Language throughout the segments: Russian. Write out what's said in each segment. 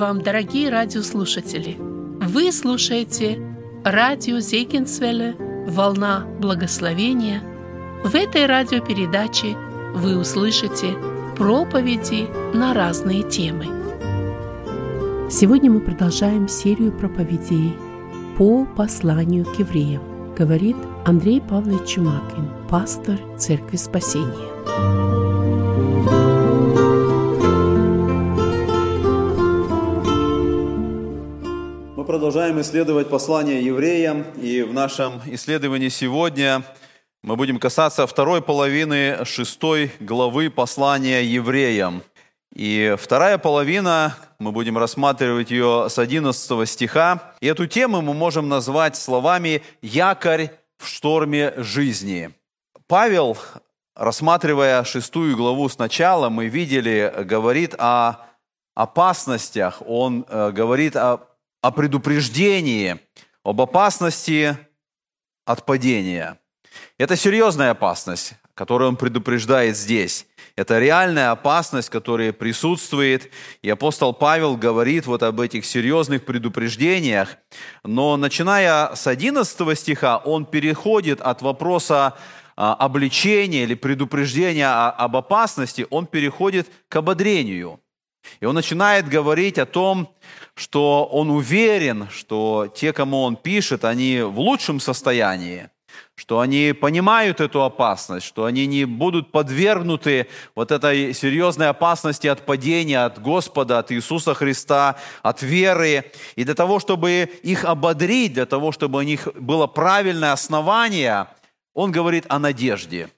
Вам, дорогие радиослушатели! Вы слушаете радио Зейкинсвелле «Волна благословения». В этой радиопередаче вы услышите проповеди на разные темы. Сегодня мы продолжаем серию проповедей по посланию к евреям, говорит Андрей Павлович Чумакин, пастор Церкви Спасения. Продолжаем исследовать послание евреям, и в нашем исследовании сегодня мы будем касаться второй половины шестой главы послания евреям. И вторая половина, мы будем рассматривать ее с 11 стиха, и эту тему мы можем назвать словами «якорь в шторме жизни». Павел, рассматривая шестую главу сначала, мы видели, говорит о опасностях, он э, говорит о о предупреждении, об опасности от падения. Это серьезная опасность, которую он предупреждает здесь. Это реальная опасность, которая присутствует. И апостол Павел говорит вот об этих серьезных предупреждениях. Но начиная с 11 стиха, он переходит от вопроса а, обличения или предупреждения об опасности, он переходит к ободрению. И он начинает говорить о том, что он уверен, что те, кому он пишет, они в лучшем состоянии, что они понимают эту опасность, что они не будут подвергнуты вот этой серьезной опасности от падения от Господа, от Иисуса Христа, от веры. И для того, чтобы их ободрить, для того, чтобы у них было правильное основание, он говорит о надежде.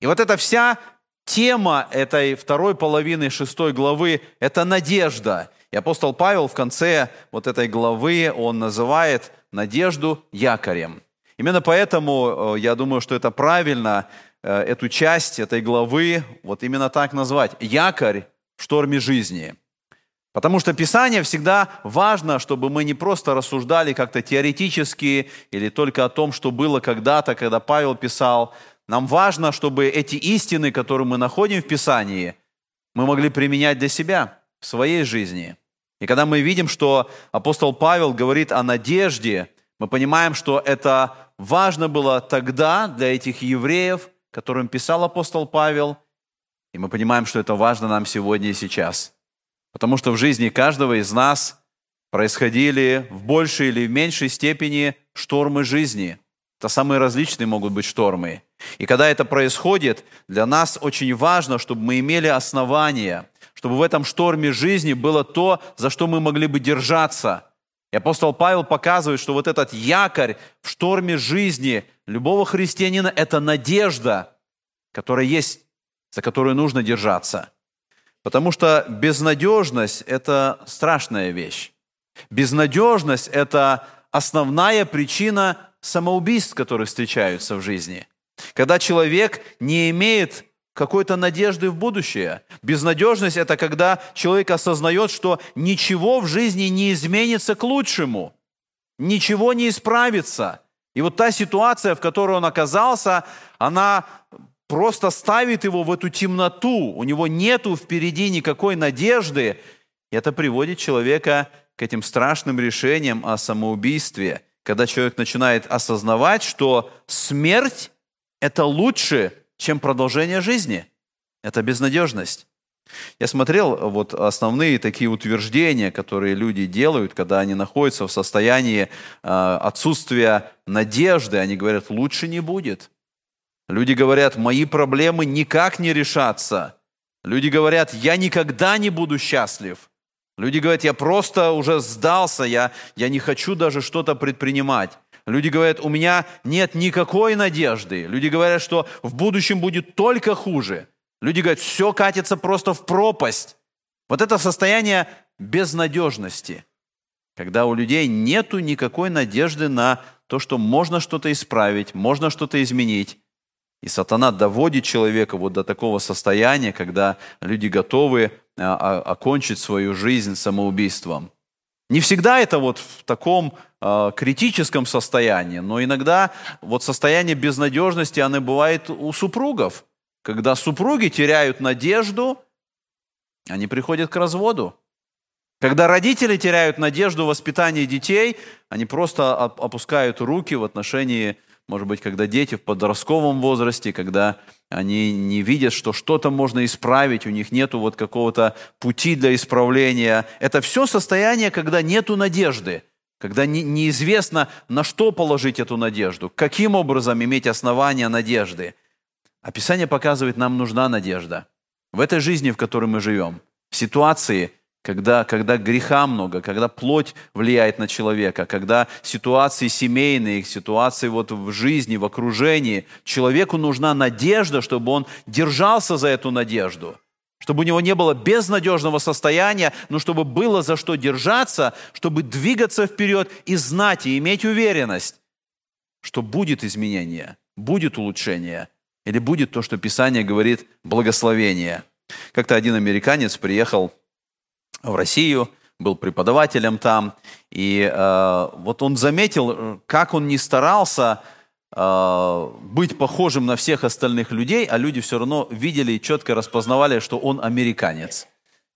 И вот эта вся тема этой второй половины шестой главы – это надежда. И апостол Павел в конце вот этой главы, он называет надежду якорем. Именно поэтому э, я думаю, что это правильно э, эту часть этой главы вот именно так назвать – якорь в шторме жизни. Потому что Писание всегда важно, чтобы мы не просто рассуждали как-то теоретически или только о том, что было когда-то, когда Павел писал, нам важно, чтобы эти истины, которые мы находим в Писании, мы могли применять для себя в своей жизни. И когда мы видим, что апостол Павел говорит о надежде, мы понимаем, что это важно было тогда для этих евреев, которым писал апостол Павел, и мы понимаем, что это важно нам сегодня и сейчас. Потому что в жизни каждого из нас происходили в большей или в меньшей степени штормы жизни. Это самые различные могут быть штормы. И когда это происходит, для нас очень важно, чтобы мы имели основания, чтобы в этом шторме жизни было то, за что мы могли бы держаться. И апостол Павел показывает, что вот этот якорь в шторме жизни любого христианина – это надежда, которая есть, за которую нужно держаться. Потому что безнадежность – это страшная вещь. Безнадежность – это основная причина самоубийств, которые встречаются в жизни – когда человек не имеет какой-то надежды в будущее. Безнадежность – это когда человек осознает, что ничего в жизни не изменится к лучшему, ничего не исправится. И вот та ситуация, в которой он оказался, она просто ставит его в эту темноту. У него нету впереди никакой надежды. И это приводит человека к этим страшным решениям о самоубийстве, когда человек начинает осознавать, что смерть это лучше, чем продолжение жизни. Это безнадежность. Я смотрел вот основные такие утверждения, которые люди делают, когда они находятся в состоянии э, отсутствия надежды. Они говорят, лучше не будет. Люди говорят, мои проблемы никак не решатся. Люди говорят, я никогда не буду счастлив. Люди говорят, я просто уже сдался, я, я не хочу даже что-то предпринимать. Люди говорят, у меня нет никакой надежды. Люди говорят, что в будущем будет только хуже. Люди говорят, все катится просто в пропасть. Вот это состояние безнадежности, когда у людей нету никакой надежды на то, что можно что-то исправить, можно что-то изменить. И сатана доводит человека вот до такого состояния, когда люди готовы окончить свою жизнь самоубийством. Не всегда это вот в таком э, критическом состоянии, но иногда вот состояние безнадежности, оно бывает у супругов. Когда супруги теряют надежду, они приходят к разводу. Когда родители теряют надежду в воспитании детей, они просто опускают руки в отношении, может быть, когда дети в подростковом возрасте, когда они не видят, что что-то можно исправить, у них нет вот какого-то пути для исправления. Это все состояние, когда нет надежды, когда не, неизвестно, на что положить эту надежду, каким образом иметь основания надежды. Описание показывает, нам нужна надежда. В этой жизни, в которой мы живем, в ситуации, когда, когда греха много, когда плоть влияет на человека, когда ситуации семейные, ситуации вот в жизни, в окружении, человеку нужна надежда, чтобы он держался за эту надежду, чтобы у него не было безнадежного состояния, но чтобы было за что держаться, чтобы двигаться вперед и знать, и иметь уверенность, что будет изменение, будет улучшение, или будет то, что Писание говорит, благословение. Как-то один американец приехал в Россию, был преподавателем там, и э, вот он заметил, как он не старался э, быть похожим на всех остальных людей, а люди все равно видели и четко распознавали, что он американец.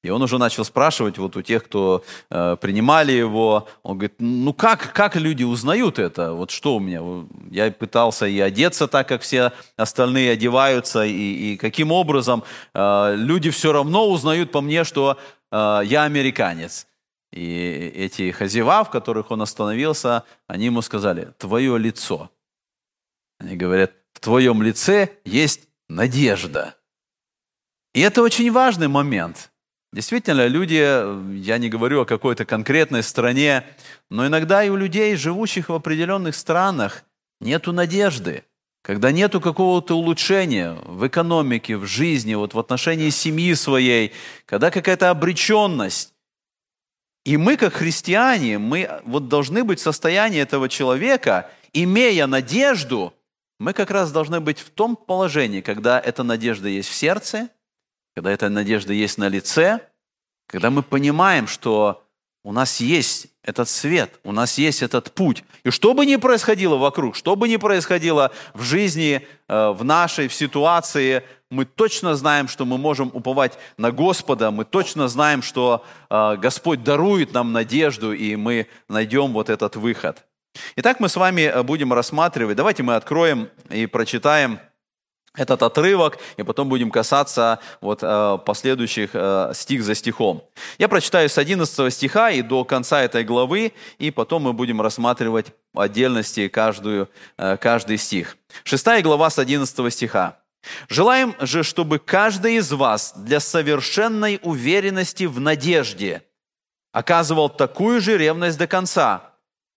И он уже начал спрашивать вот у тех, кто э, принимали его, он говорит, ну как, как люди узнают это? Вот что у меня? Я пытался и одеться так, как все остальные одеваются, и, и каким образом э, люди все равно узнают по мне, что э, я американец. И эти хазива, в которых он остановился, они ему сказали, твое лицо. Они говорят, в твоем лице есть надежда. И это очень важный момент – Действительно, люди, я не говорю о какой-то конкретной стране, но иногда и у людей, живущих в определенных странах, нету надежды, когда нету какого-то улучшения в экономике, в жизни, вот в отношении семьи своей, когда какая-то обреченность. И мы, как христиане, мы вот должны быть в состоянии этого человека, имея надежду, мы как раз должны быть в том положении, когда эта надежда есть в сердце – когда эта надежда есть на лице, когда мы понимаем, что у нас есть этот свет, у нас есть этот путь. И что бы ни происходило вокруг, что бы ни происходило в жизни, э, в нашей, в ситуации, мы точно знаем, что мы можем уповать на Господа, мы точно знаем, что э, Господь дарует нам надежду, и мы найдем вот этот выход. Итак, мы с вами э, будем рассматривать, давайте мы откроем и прочитаем этот отрывок, и потом будем касаться вот, э, последующих э, стих за стихом. Я прочитаю с 11 стиха и до конца этой главы, и потом мы будем рассматривать отдельности каждую, э, каждый стих. Шестая глава с 11 стиха. «Желаем же, чтобы каждый из вас для совершенной уверенности в надежде оказывал такую же ревность до конца,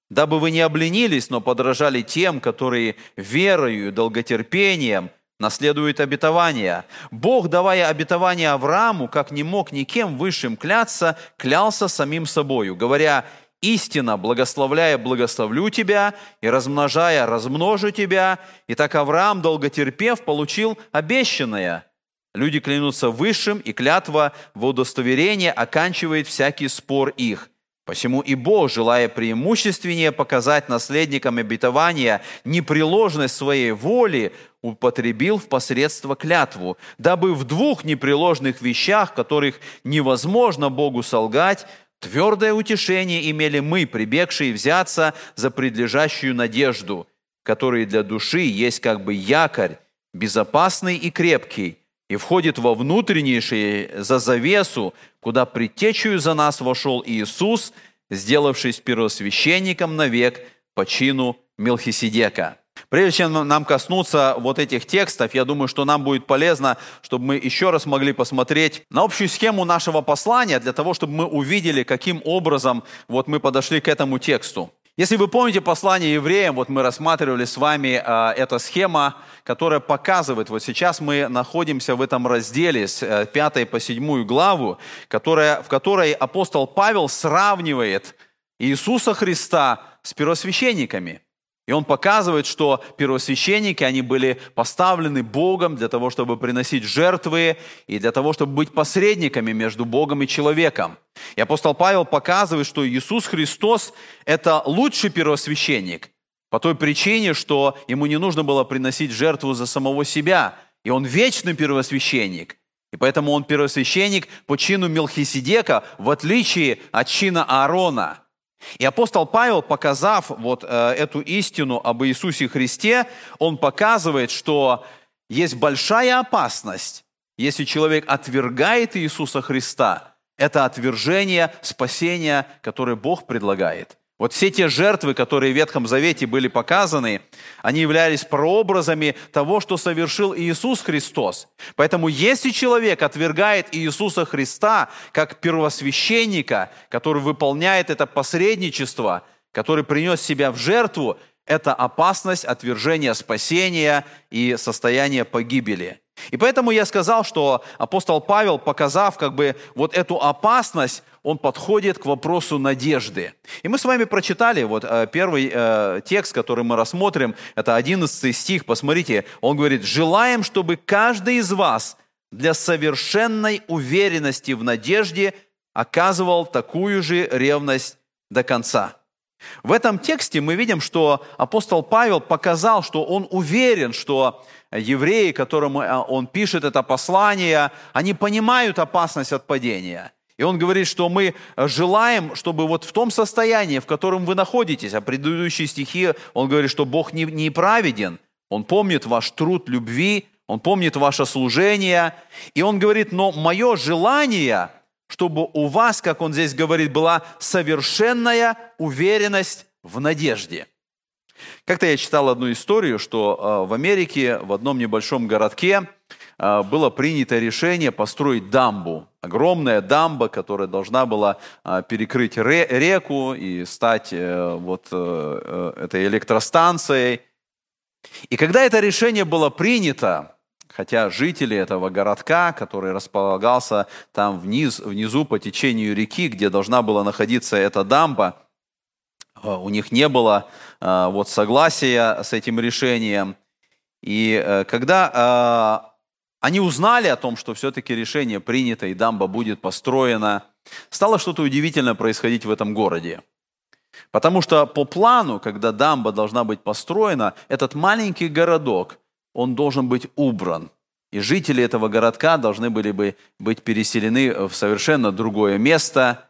дабы вы не обленились, но подражали тем, которые верою и долготерпением – наследует обетование. Бог, давая обетование Аврааму, как не мог никем высшим кляться, клялся самим собою, говоря, «Истина, благословляя, благословлю тебя, и размножая, размножу тебя». И так Авраам, долготерпев, получил обещанное. Люди клянутся высшим, и клятва в удостоверение оканчивает всякий спор их – Посему и Бог, желая преимущественнее показать наследникам обетования непреложность своей воли, употребил в посредство клятву, дабы в двух непреложных вещах, которых невозможно Богу солгать, твердое утешение имели мы, прибегшие взяться за предлежащую надежду, который для души есть как бы якорь, безопасный и крепкий, и входит во внутреннейшее за завесу, куда предтечью за нас вошел Иисус, сделавшись первосвященником навек по чину Мелхиседека. Прежде чем нам коснуться вот этих текстов, я думаю, что нам будет полезно, чтобы мы еще раз могли посмотреть на общую схему нашего послания, для того, чтобы мы увидели, каким образом вот мы подошли к этому тексту. Если вы помните послание евреям, вот мы рассматривали с вами э, эта схема, которая показывает, вот сейчас мы находимся в этом разделе с э, 5 по 7 главу, которая, в которой апостол Павел сравнивает Иисуса Христа с первосвященниками – и он показывает, что первосвященники, они были поставлены Богом для того, чтобы приносить жертвы и для того, чтобы быть посредниками между Богом и человеком. И апостол Павел показывает, что Иисус Христос – это лучший первосвященник по той причине, что ему не нужно было приносить жертву за самого себя. И он вечный первосвященник. И поэтому он первосвященник по чину Мелхиседека, в отличие от чина Аарона. И апостол Павел, показав вот э, эту истину об Иисусе Христе, он показывает, что есть большая опасность, если человек отвергает Иисуса Христа. Это отвержение спасения, которое Бог предлагает. Вот все те жертвы, которые в Ветхом Завете были показаны, они являлись прообразами того, что совершил Иисус Христос. Поэтому если человек отвергает Иисуса Христа как первосвященника, который выполняет это посредничество, который принес себя в жертву, это опасность отвержения спасения и состояния погибели. И поэтому я сказал, что апостол Павел, показав как бы вот эту опасность, он подходит к вопросу надежды. И мы с вами прочитали вот э, первый э, текст, который мы рассмотрим, это 11 стих, посмотрите, он говорит, «Желаем, чтобы каждый из вас для совершенной уверенности в надежде оказывал такую же ревность до конца». В этом тексте мы видим, что апостол Павел показал, что он уверен, что евреи, которым э, он пишет это послание, они понимают опасность от падения. И он говорит, что мы желаем, чтобы вот в том состоянии, в котором вы находитесь, а предыдущие стихи, он говорит, что Бог не, не праведен, Он помнит ваш труд любви, Он помнит ваше служение. И он говорит, но мое желание, чтобы у вас, как он здесь говорит, была совершенная уверенность в надежде. Как-то я читал одну историю, что э, в Америке, в одном небольшом городке, э, было принято решение построить дамбу. Огромная дамба, которая должна была э, перекрыть реку и стать вот этой электростанцией. И когда это решение было принято, хотя жители этого городка, который располагался там вниз, внизу по течению реки, где должна была находиться эта дамба, Э, у них не было э, вот согласия с этим решением. И э, когда они узнали о том, что все-таки решение принято и дамба будет построена, стало что-то удивительное происходить в этом городе. Потому что по плану, когда дамба должна быть построена, этот маленький городок, он должен быть убран. И жители этого городка должны были бы быть переселены в совершенно другое место –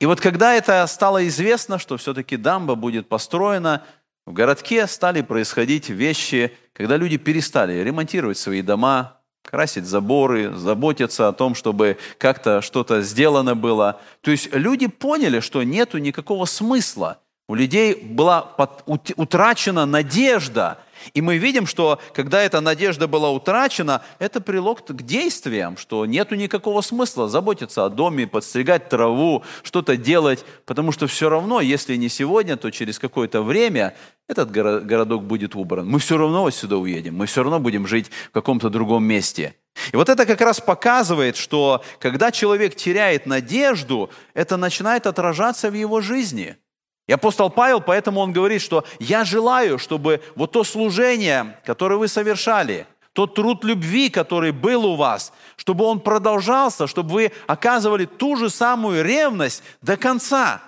и вот когда это стало известно, что все-таки дамба будет построена, в городке стали происходить вещи, когда люди перестали ремонтировать свои дома, красить заборы, заботиться о том, чтобы как-то что-то сделано было. То есть люди поняли, что нету никакого смысла. У людей была утрачена надежда – и мы видим, что когда эта надежда была утрачена, это прилог к действиям, что нету никакого смысла заботиться о доме, подстригать траву, что-то делать, потому что все равно, если не сегодня, то через какое-то время этот городок будет убран. Мы все равно отсюда уедем, мы все равно будем жить в каком-то другом месте. И вот это как раз показывает, что когда человек теряет надежду, это начинает отражаться в его жизни – и апостол Павел, поэтому он говорит, что я желаю, чтобы вот то служение, которое вы совершали, тот труд любви, который был у вас, чтобы он продолжался, чтобы вы оказывали ту же самую ревность до конца.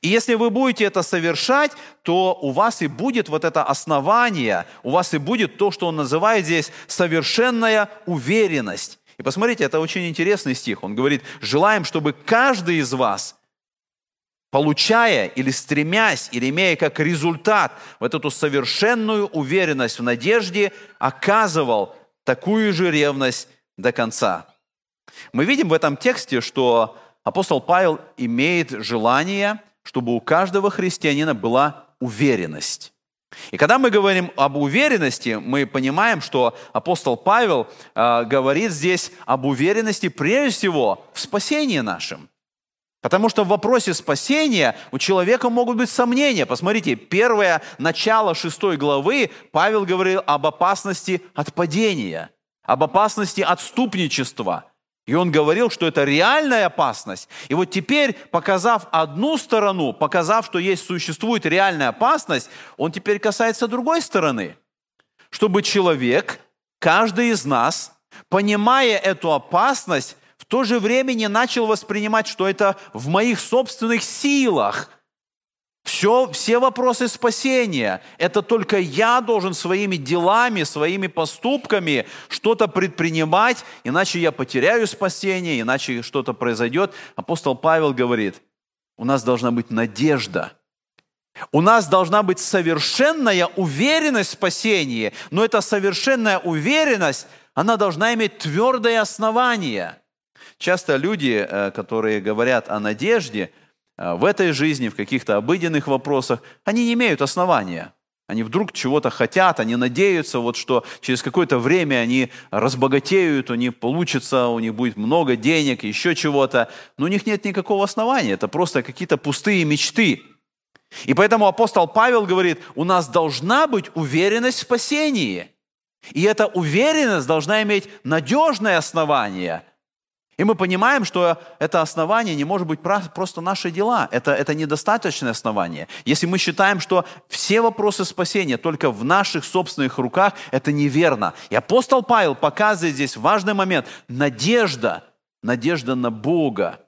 И если вы будете это совершать, то у вас и будет вот это основание, у вас и будет то, что он называет здесь совершенная уверенность. И посмотрите, это очень интересный стих. Он говорит, желаем, чтобы каждый из вас – получая или стремясь, или имея как результат вот эту совершенную уверенность в надежде, оказывал такую же ревность до конца. Мы видим в этом тексте, что апостол Павел имеет желание, чтобы у каждого христианина была уверенность. И когда мы говорим об уверенности, мы понимаем, что апостол Павел э, говорит здесь об уверенности прежде всего в спасении нашем. Потому что в вопросе спасения у человека могут быть сомнения. Посмотрите, первое начало шестой главы Павел говорил об опасности от падения, об опасности отступничества. И он говорил, что это реальная опасность. И вот теперь, показав одну сторону, показав, что есть, существует реальная опасность, он теперь касается другой стороны. Чтобы человек, каждый из нас, понимая эту опасность, то же время не начал воспринимать, что это в моих собственных силах Все, все вопросы спасения – это только я должен своими делами, своими поступками что-то предпринимать, иначе я потеряю спасение, иначе что-то произойдет. Апостол Павел говорит, у нас должна быть надежда – у нас должна быть совершенная уверенность в спасении, но эта совершенная уверенность, она должна иметь твердое основание. Часто люди, э, которые говорят о надежде, э, в этой жизни, в каких-то обыденных вопросах, они не имеют основания. Они вдруг чего-то хотят, они надеются, вот, что через какое-то время они разбогатеют, у них получится, у них будет много денег, еще чего-то. Но у них нет никакого основания. Это просто какие-то пустые мечты. И поэтому апостол Павел говорит, у нас должна быть уверенность в спасении. И эта уверенность должна иметь надежное основание. И мы понимаем, что это основание не может быть просто наши дела. Это, это недостаточное основание. Если мы считаем, что все вопросы спасения только в наших собственных руках, это неверно. И апостол Павел показывает здесь важный момент. Надежда, надежда на Бога,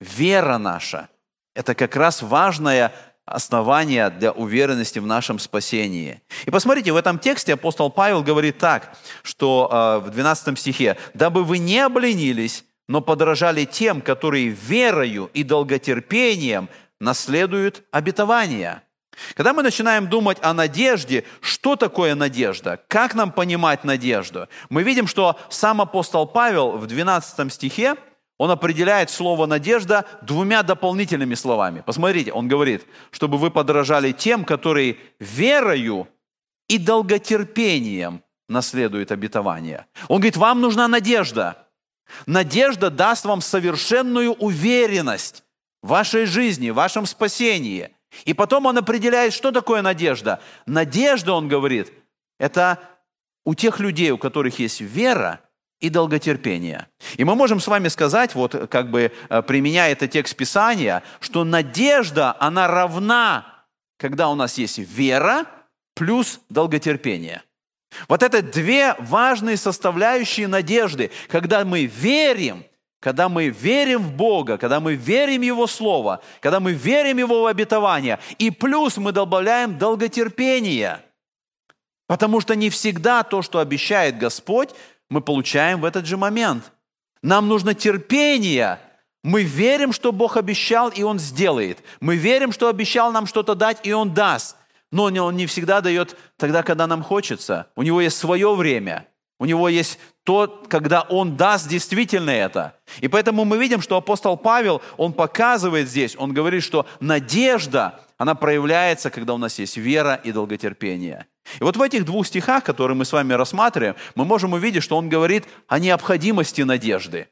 вера наша. Это как раз важная основания для уверенности в нашем спасении. И посмотрите, в этом тексте апостол Павел говорит так, что э, в 12 стихе, «Дабы вы не обленились, но подражали тем, которые верою и долготерпением наследуют обетование». Когда мы начинаем думать о надежде, что такое надежда, как нам понимать надежду, мы видим, что сам апостол Павел в 12 стихе – он определяет слово «надежда» двумя дополнительными словами. Посмотрите, он говорит, чтобы вы подражали тем, которые верою и долготерпением наследуют обетование. Он говорит, вам нужна надежда. Надежда даст вам совершенную уверенность в вашей жизни, в вашем спасении. И потом он определяет, что такое надежда. Надежда, он говорит, это у тех людей, у которых есть вера – и долготерпение. И мы можем с вами сказать, вот как бы э, применяя этот текст Писания, что надежда, она равна, когда у нас есть вера плюс долготерпение. Вот это две важные составляющие надежды, когда мы верим, когда мы верим в Бога, когда мы верим в Его Слово, когда мы верим в Его обетование, и плюс мы добавляем долготерпение. Потому что не всегда то, что обещает Господь, мы получаем в этот же момент. Нам нужно терпение. Мы верим, что Бог обещал, и Он сделает. Мы верим, что обещал нам что-то дать, и Он даст. Но Он не всегда дает тогда, когда нам хочется. У Него есть свое время. У Него есть то, когда Он даст действительно это. И поэтому мы видим, что апостол Павел, он показывает здесь, он говорит, что надежда, она проявляется, когда у нас есть вера и долготерпение. И вот в этих двух стихах, которые мы с вами рассматриваем, мы можем увидеть, что он говорит о необходимости надежды.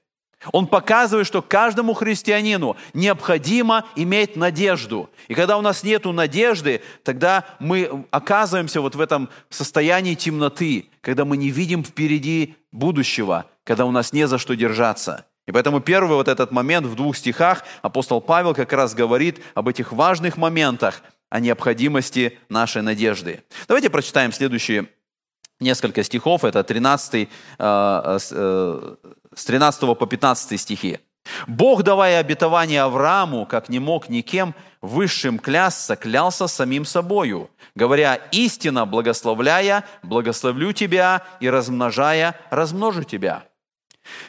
Он показывает, что каждому христианину необходимо иметь надежду. И когда у нас нет надежды, тогда мы оказываемся вот в этом состоянии темноты, когда мы не видим впереди будущего, когда у нас не за что держаться. И поэтому первый вот этот момент в двух стихах апостол Павел как раз говорит об этих важных моментах – о необходимости нашей надежды. Давайте прочитаем следующие несколько стихов. Это 13, э, э, с 13 по 15 стихи. «Бог, давая обетование Аврааму, как не мог никем высшим клясться, клялся самим собою, говоря, истинно благословляя, благословлю тебя и размножая, размножу тебя».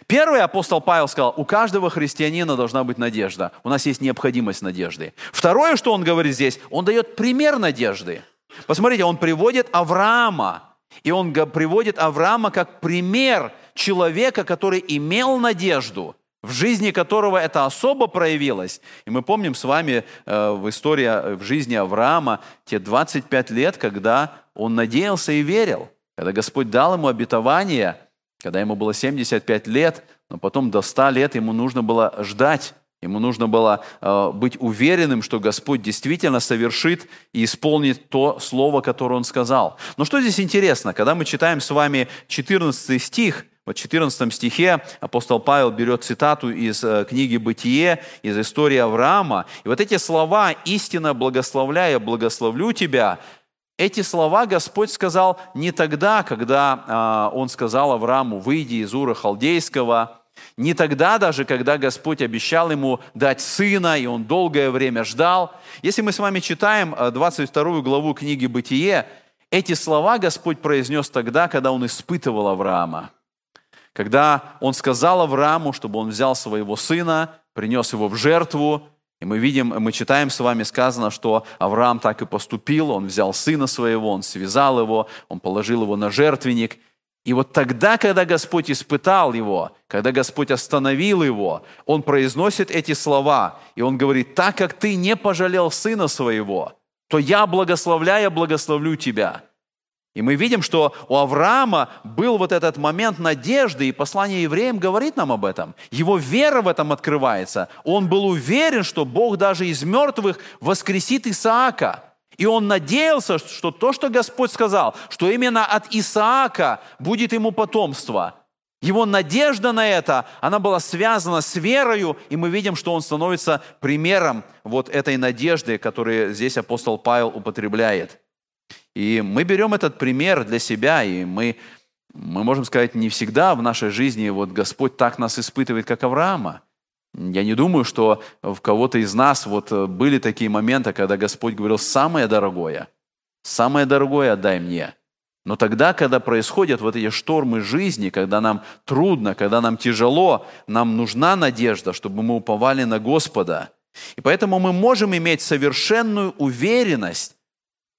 Первый апостол Павел сказал, у каждого христианина должна быть надежда. У нас есть необходимость надежды. Второе, что он говорит здесь, он дает пример надежды. Посмотрите, он приводит Авраама. И он приводит Авраама как пример человека, который имел надежду, в жизни которого это особо проявилось. И мы помним с вами э, в истории э, в жизни Авраама те 25 лет, когда он надеялся и верил. Когда Господь дал ему обетование – когда ему было 75 лет, но потом до 100 лет ему нужно было ждать, ему нужно было э, быть уверенным, что Господь действительно совершит и исполнит то слово, которое Он сказал. Но что здесь интересно, когда мы читаем с вами 14 стих, в 14 стихе апостол Павел берет цитату из э, книги «Бытие», из истории Авраама. И вот эти слова «истинно благословляя, благословлю тебя», эти слова Господь сказал не тогда, когда а, Он сказал Аврааму, выйди из Ура Халдейского Не тогда даже, когда Господь обещал ему дать сына, и он долгое время ждал. Если мы с вами читаем 22 э, главу книги «Бытие», эти слова Господь произнес тогда, когда он испытывал Авраама. Когда он сказал Аврааму, чтобы он взял своего сына, принес его в жертву, и мы видим, мы читаем с вами сказано, что Авраам так и поступил, он взял сына своего, он связал его, он положил его на жертвенник. И вот тогда, когда Господь испытал его, когда Господь остановил его, он произносит эти слова, и он говорит, так как ты не пожалел сына своего, то я, благословляя, благословлю тебя. И мы видим, что у Авраама был вот этот момент надежды, и послание евреям говорит нам об этом. Его вера в этом открывается. Он был уверен, что Бог даже из мертвых воскресит Исаака. И он надеялся, что то, что Господь сказал, что именно от Исаака будет ему потомство. Его надежда на это, она была связана с верою, и мы видим, что он становится примером вот этой надежды, которую здесь апостол Павел употребляет. И мы берем этот пример для себя, и мы, мы можем сказать, не всегда в нашей жизни вот Господь так нас испытывает, как Авраама. Я не думаю, что в кого-то из нас вот были такие моменты, когда Господь говорил, самое дорогое, самое дорогое отдай мне. Но тогда, когда происходят вот эти штормы жизни, когда нам трудно, когда нам тяжело, нам нужна надежда, чтобы мы уповали на Господа. И поэтому мы можем иметь совершенную уверенность,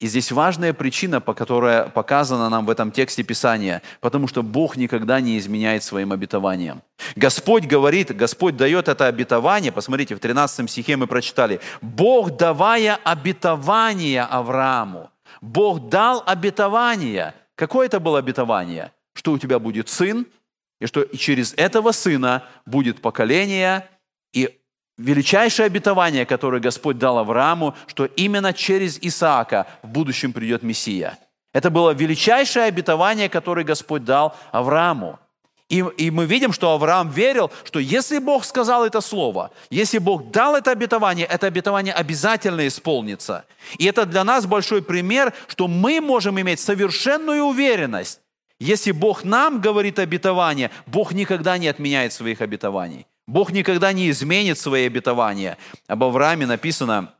и здесь важная причина, по которой показана нам в этом тексте Писания, потому что Бог никогда не изменяет своим обетованиям. Господь говорит, Господь дает это обетование, посмотрите, в 13 стихе мы прочитали, Бог, давая обетование Аврааму, Бог дал обетование. Какое это было обетование? Что у тебя будет сын, и что через этого сына будет поколение, величайшее обетование, которое Господь дал Аврааму, что именно через Исаака в будущем придет Мессия. Это было величайшее обетование, которое Господь дал Аврааму. И, и мы видим, что Авраам верил, что если Бог сказал это слово, если Бог дал это обетование, это обетование обязательно исполнится. И это для нас большой пример, что мы можем иметь совершенную уверенность. Если Бог нам говорит обетование, Бог никогда не отменяет своих обетований. Бог никогда не изменит свои обетования. Об Аврааме написано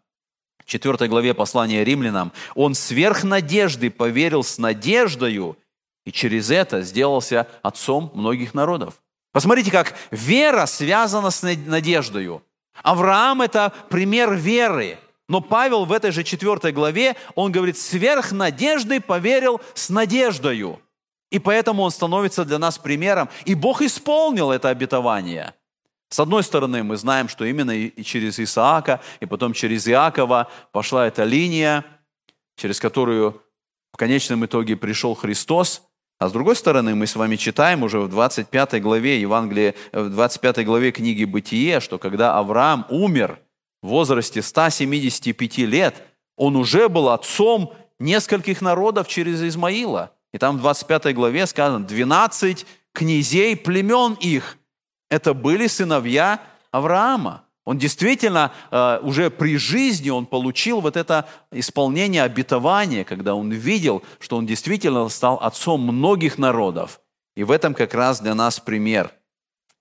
в 4 главе послания римлянам. Он сверх надежды поверил с надеждою, и через это сделался отцом многих народов. Посмотрите, как вера связана с надеждою. Авраам – это пример веры. Но Павел в этой же 4 главе, он говорит, сверх надежды поверил с надеждою. И поэтому он становится для нас примером. И Бог исполнил это обетование – с одной стороны, мы знаем, что именно и через Исаака, и потом через Иакова пошла эта линия, через которую в конечном итоге пришел Христос. А с другой стороны, мы с вами читаем уже в 25 главе Евангелия, в 25 главе книги «Бытие», что когда Авраам умер в возрасте 175 лет, он уже был отцом нескольких народов через Измаила. И там в 25 главе сказано, 12 князей племен их это были сыновья Авраама. Он действительно э, уже при жизни он получил вот это исполнение обетования, когда он видел, что он действительно стал отцом многих народов. И в этом как раз для нас пример.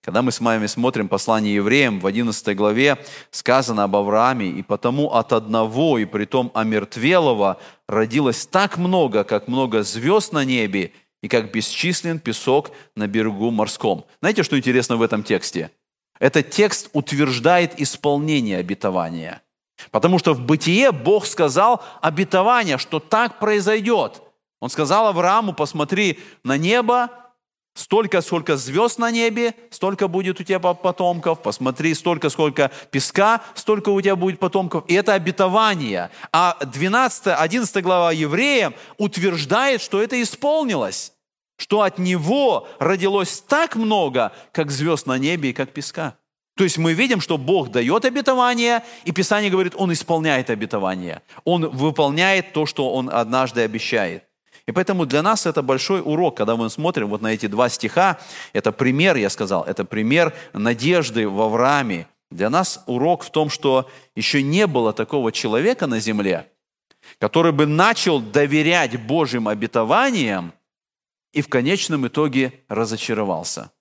Когда мы с вами смотрим послание евреям, в 11 главе сказано об Аврааме, «И потому от одного, и притом омертвелого, родилось так много, как много звезд на небе, и как бесчислен песок на берегу морском. Знаете, что интересно в этом тексте? Этот текст утверждает исполнение обетования. Потому что в бытие Бог сказал обетование, что так произойдет. Он сказал Аврааму, посмотри на небо, столько, сколько звезд на небе, столько будет у тебя потомков. Посмотри, столько, сколько песка, столько у тебя будет потомков. И это обетование. А 12, 11 глава евреям утверждает, что это исполнилось. Что от него родилось так много, как звезд на небе и как песка. То есть мы видим, что Бог дает обетование, и Писание говорит, Он исполняет обетование. Он выполняет то, что Он однажды обещает. И поэтому для нас это большой урок, когда мы смотрим вот на эти два стиха. Это пример, я сказал, это пример надежды в Аврааме. Для нас урок в том, что еще не было такого человека на земле, который бы начал доверять Божьим обетованиям и в конечном итоге разочаровался.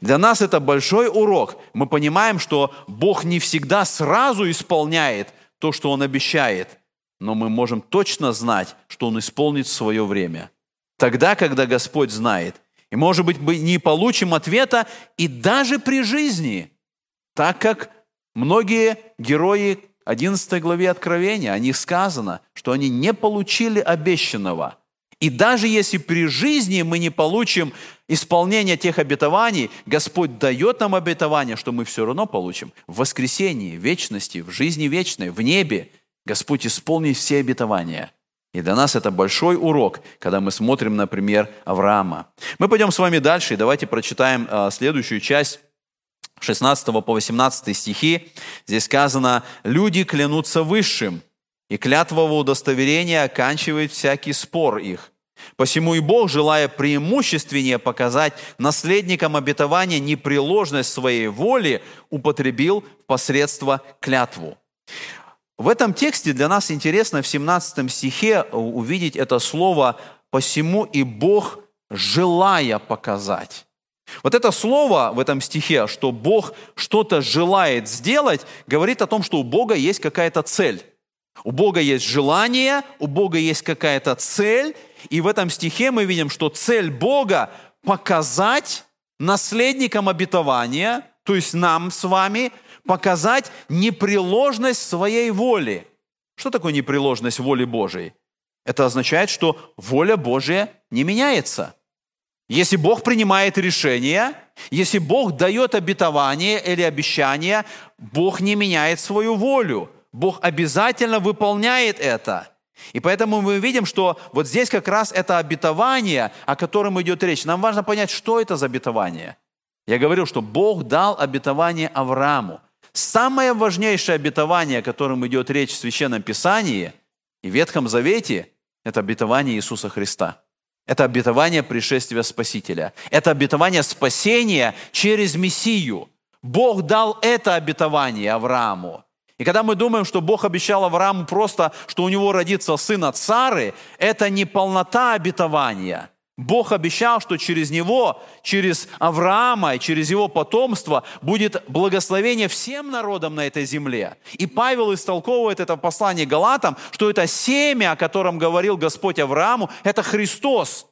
Для нас это большой урок. Мы понимаем, что Бог не всегда сразу исполняет то, что Он обещает, но мы можем точно знать, что Он исполнит свое время. Тогда, когда Господь знает. И, может быть, мы не получим ответа и даже при жизни, так как многие герои 11 главе Откровения, о них сказано, что они не получили обещанного – и даже если при жизни мы не получим исполнение тех обетований, Господь дает нам обетование, что мы все равно получим в воскресении, в вечности, в жизни вечной, в небе. Господь исполнит все обетования. И для нас это большой урок, когда мы смотрим, например, Авраама. Мы пойдем с вами дальше, и давайте прочитаем а, следующую часть 16 по 18 стихи. Здесь сказано, «Люди клянутся высшим, и клятва в удостоверение оканчивает всякий спор их. Посему и Бог, желая преимущественнее показать наследникам обетования непреложность своей воли, употребил посредство клятву. В этом тексте для нас интересно в 17 стихе увидеть это слово «посему и Бог, желая показать». Вот это слово в этом стихе, что Бог что-то желает сделать, говорит о том, что у Бога есть какая-то цель. У Бога есть желание, у Бога есть какая-то цель, и в этом стихе мы видим, что цель Бога – показать наследникам обетования, то есть нам с вами, показать непреложность своей воли. Что такое непреложность воли Божией? Это означает, что воля Божия не меняется. Если Бог принимает решение, если Бог дает обетование или обещание, Бог не меняет свою волю. Бог обязательно выполняет это – и поэтому мы видим, что вот здесь как раз это обетование, о котором идет речь. Нам важно понять, что это за обетование. Я говорил, что Бог дал обетование Аврааму. Самое важнейшее обетование, о котором идет речь в Священном Писании и Ветхом Завете, это обетование Иисуса Христа. Это обетование пришествия Спасителя. Это обетование спасения через Мессию. Бог дал это обетование Аврааму. И когда мы думаем, что Бог обещал Аврааму просто, что у него родится сын от Сары, это не полнота обетования. Бог обещал, что через него, через Авраама и через его потомство будет благословение всем народам на этой земле. И Павел истолковывает это послание Галатам, что это семя, о котором говорил Господь Аврааму, это Христос.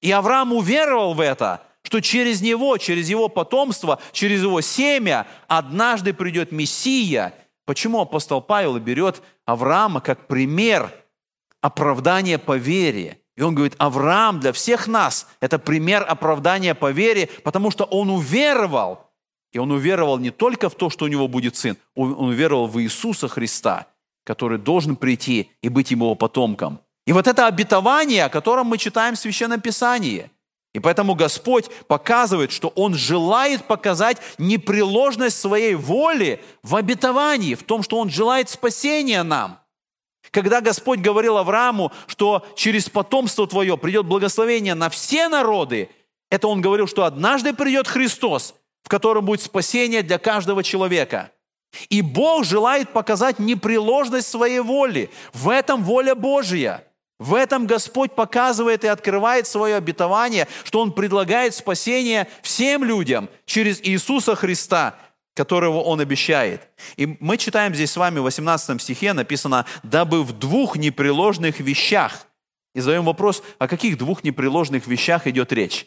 И Авраам уверовал в это, что через него, через его потомство, через его семя однажды придет Мессия – Почему апостол Павел берет Авраама как пример оправдания по вере? И он говорит, Авраам для всех нас – это пример оправдания по вере, потому что он уверовал. И он уверовал не только в то, что у него будет сын, он уверовал в Иисуса Христа, который должен прийти и быть его потомком. И вот это обетование, о котором мы читаем в Священном Писании – и поэтому Господь показывает, что Он желает показать непреложность своей воли в обетовании, в том, что Он желает спасения нам. Когда Господь говорил Аврааму, что через потомство твое придет благословение на все народы, это Он говорил, что однажды придет Христос, в котором будет спасение для каждого человека. И Бог желает показать непреложность своей воли. В этом воля Божья – в этом Господь показывает и открывает свое обетование, что Он предлагает спасение всем людям через Иисуса Христа, которого Он обещает. И мы читаем здесь с вами в 18 стихе написано «дабы в двух непреложных вещах». И задаем вопрос, о каких двух непреложных вещах идет речь?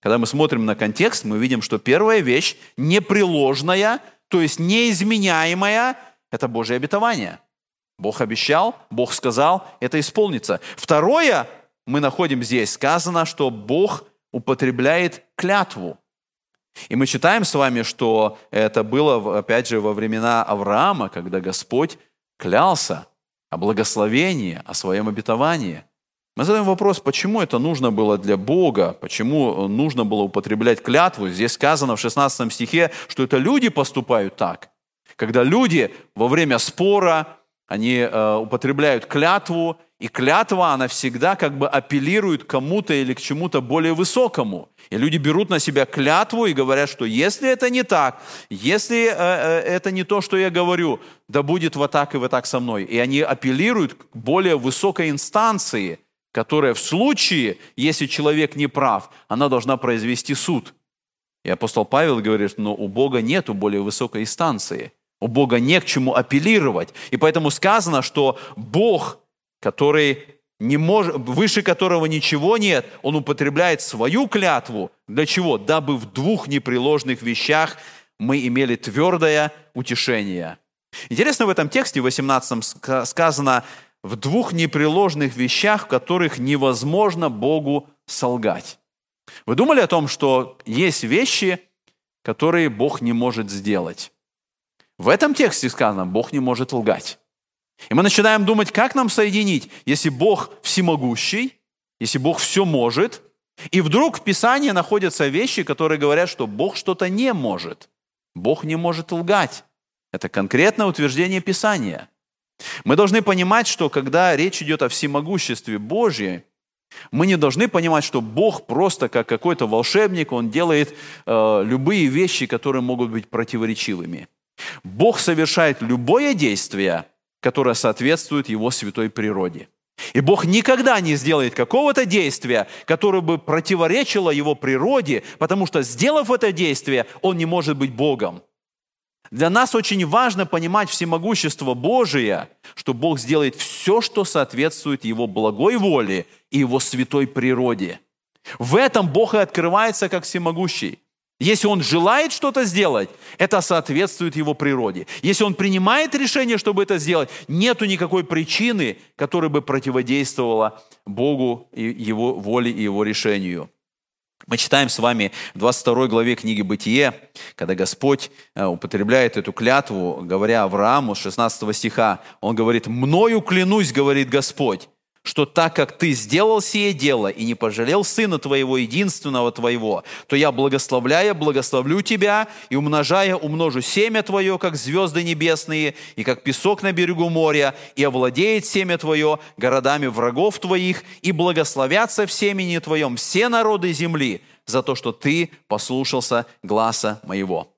Когда мы смотрим на контекст, мы видим, что первая вещь непреложная, то есть неизменяемая, это Божье обетование – Бог обещал, Бог сказал, это исполнится. Второе, мы находим здесь, сказано, что Бог употребляет клятву. И мы читаем с вами, что это было, опять же, во времена Авраама, когда Господь клялся о благословении, о своем обетовании. Мы задаем вопрос, почему это нужно было для Бога, почему нужно было употреблять клятву. Здесь сказано в 16 стихе, что это люди поступают так. Когда люди во время спора, они э, употребляют клятву, и клятва, она всегда как бы апеллирует кому-то или к чему-то более высокому. И люди берут на себя клятву и говорят, что если это не так, если э, э, это не то, что я говорю, да будет вот так и вот так со мной. И они апеллируют к более высокой инстанции, которая в случае, если человек не прав, она должна произвести суд. И апостол Павел говорит, но у Бога нет более высокой инстанции. У Бога не к чему апеллировать. И поэтому сказано, что Бог, который не может, выше которого ничего нет, он употребляет свою клятву. Для чего? Дабы в двух непреложных вещах мы имели твердое утешение. Интересно, в этом тексте, 18 сказано, в двух непреложных вещах, в которых невозможно Богу солгать. Вы думали о том, что есть вещи, которые Бог не может сделать? В этом тексте сказано, Бог не может лгать. И мы начинаем думать, как нам соединить, если Бог всемогущий, если Бог все может, и вдруг в Писании находятся вещи, которые говорят, что Бог что-то не может. Бог не может лгать. Это конкретное утверждение Писания. Мы должны понимать, что когда речь идет о всемогуществе Божьем, мы не должны понимать, что Бог просто как какой-то волшебник, Он делает э, любые вещи, которые могут быть противоречивыми. Бог совершает любое действие, которое соответствует Его святой природе. И Бог никогда не сделает какого-то действия, которое бы противоречило Его природе, потому что, сделав это действие, Он не может быть Богом. Для нас очень важно понимать всемогущество Божие, что Бог сделает все, что соответствует Его благой воле и Его святой природе. В этом Бог и открывается как всемогущий. Если Он желает что-то сделать, это соответствует Его природе. Если Он принимает решение, чтобы это сделать, нету никакой причины, которая бы противодействовала Богу и Его воле и Его решению. Мы читаем с вами в 22 главе книги «Бытие», когда Господь э, употребляет эту клятву, говоря Аврааму с 16 стиха, Он говорит, «Мною клянусь, — говорит Господь, что так как ты сделал сие дело и не пожалел сына твоего, единственного твоего, то я, благословляя, благословлю тебя и умножая, умножу семя твое, как звезды небесные, и как песок на берегу моря, и овладеет семя твое городами врагов твоих, и благословятся в семени твоем все народы земли за то, что ты послушался гласа моего».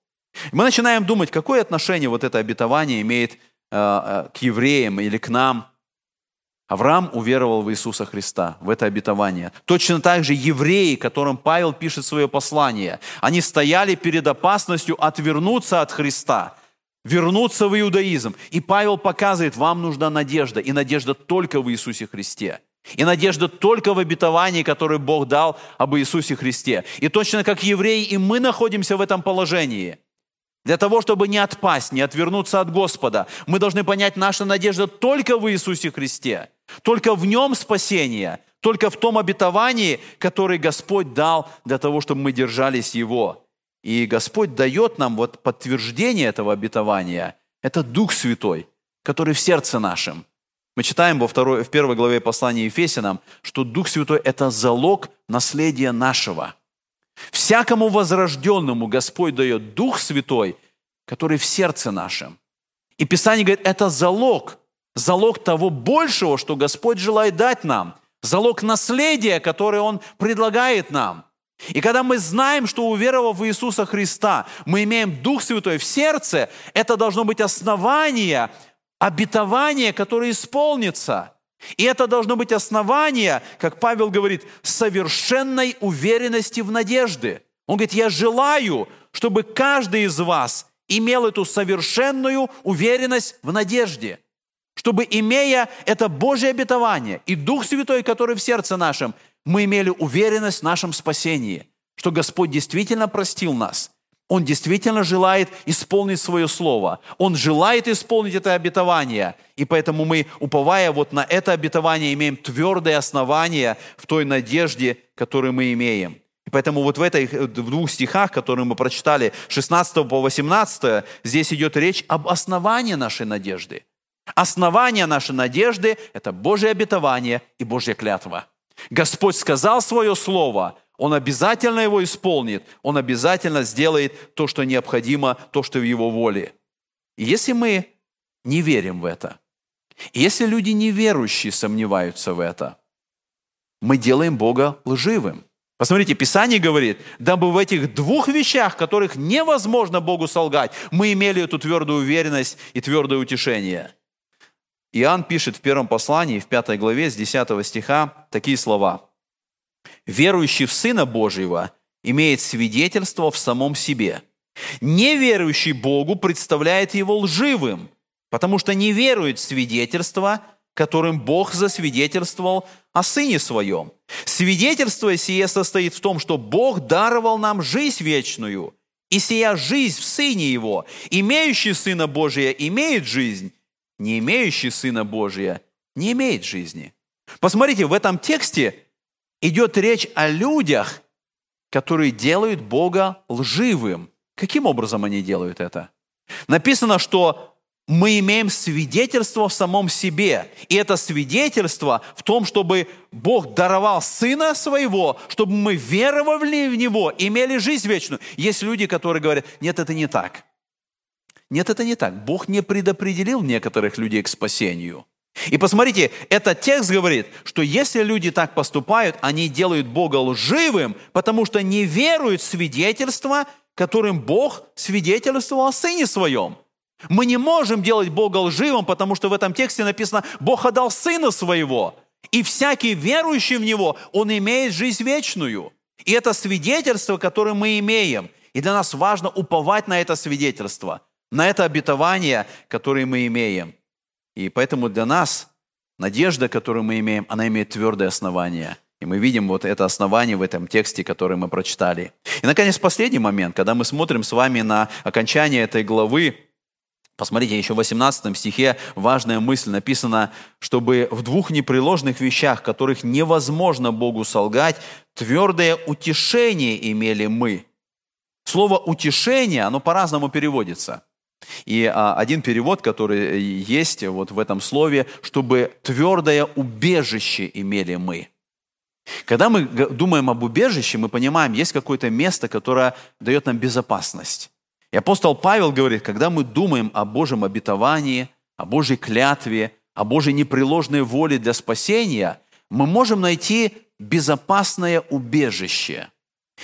Мы начинаем думать, какое отношение вот это обетование имеет э, э, к евреям или к нам – Авраам уверовал в Иисуса Христа, в это обетование. Точно так же евреи, которым Павел пишет свое послание, они стояли перед опасностью отвернуться от Христа, вернуться в иудаизм. И Павел показывает, вам нужна надежда, и надежда только в Иисусе Христе. И надежда только в обетовании, которое Бог дал об Иисусе Христе. И точно как евреи, и мы находимся в этом положении – для того, чтобы не отпасть, не отвернуться от Господа, мы должны понять, наша надежда только в Иисусе Христе, только в Нем спасение, только в том обетовании, которое Господь дал для того, чтобы мы держались Его. И Господь дает нам вот подтверждение этого обетования. Это Дух Святой, который в сердце нашем. Мы читаем во второй, в первой главе послания Ефесянам, что Дух Святой – это залог наследия нашего – Всякому возрожденному Господь дает Дух Святой, который в сердце нашем. И Писание говорит, это залог, залог того большего, что Господь желает дать нам, залог наследия, которое Он предлагает нам. И когда мы знаем, что уверовав в Иисуса Христа, мы имеем Дух Святой в сердце, это должно быть основание, обетование, которое исполнится – и это должно быть основание, как Павел говорит, совершенной уверенности в надежде. Он говорит, я желаю, чтобы каждый из вас имел эту совершенную уверенность в надежде. Чтобы, имея это Божье обетование и Дух Святой, который в сердце нашем, мы имели уверенность в нашем спасении, что Господь действительно простил нас – он действительно желает исполнить свое слово. Он желает исполнить это обетование. И поэтому мы, уповая вот на это обетование, имеем твердое основание в той надежде, которую мы имеем. И поэтому вот в этих в двух стихах, которые мы прочитали, 16 по 18, здесь идет речь об основании нашей надежды. Основание нашей надежды – это Божье обетование и Божья клятва. Господь сказал свое слово – он обязательно его исполнит, он обязательно сделает то, что необходимо, то, что в его воле. И если мы не верим в это, если люди неверующие сомневаются в это, мы делаем Бога лживым. Посмотрите, Писание говорит, дабы в этих двух вещах, которых невозможно Богу солгать, мы имели эту твердую уверенность и твердое утешение. Иоанн пишет в первом послании, в пятой главе, с 10 стиха, такие слова – верующий в Сына Божьего имеет свидетельство в самом себе. Неверующий Богу представляет его лживым, потому что не верует в свидетельство, которым Бог засвидетельствовал о Сыне Своем. Свидетельство сие состоит в том, что Бог даровал нам жизнь вечную, и сия жизнь в Сыне Его. Имеющий Сына Божия имеет жизнь, не имеющий Сына Божия не имеет жизни. Посмотрите, в этом тексте идет речь о людях, которые делают Бога лживым. Каким образом они делают это? Написано, что мы имеем свидетельство в самом себе. И это свидетельство в том, чтобы Бог даровал Сына Своего, чтобы мы веровали в Него, имели жизнь вечную. Есть люди, которые говорят, нет, это не так. Нет, это не так. Бог не предопределил некоторых людей к спасению. И посмотрите, этот текст говорит, что если люди так поступают, они делают Бога лживым, потому что не веруют в свидетельство, которым Бог свидетельствовал о Сыне Своем. Мы не можем делать Бога лживым, потому что в этом тексте написано, Бог отдал Сына Своего, и всякий верующий в Него, он имеет жизнь вечную. И это свидетельство, которое мы имеем. И для нас важно уповать на это свидетельство, на это обетование, которое мы имеем. И поэтому для нас надежда, которую мы имеем, она имеет твердое основание. И мы видим вот это основание в этом тексте, который мы прочитали. И, наконец, последний момент, когда мы смотрим с вами на окончание этой главы, Посмотрите, еще в 18 стихе важная мысль написана, чтобы в двух непреложных вещах, которых невозможно Богу солгать, твердое утешение имели мы. Слово «утешение», оно по-разному переводится. И а, один перевод, который есть вот в этом слове, чтобы твердое убежище имели мы. Когда мы думаем об убежище, мы понимаем, есть какое-то место, которое дает нам безопасность. И апостол Павел говорит, когда мы думаем о Божьем обетовании, о Божьей клятве, о Божьей непреложной воле для спасения, мы можем найти безопасное убежище.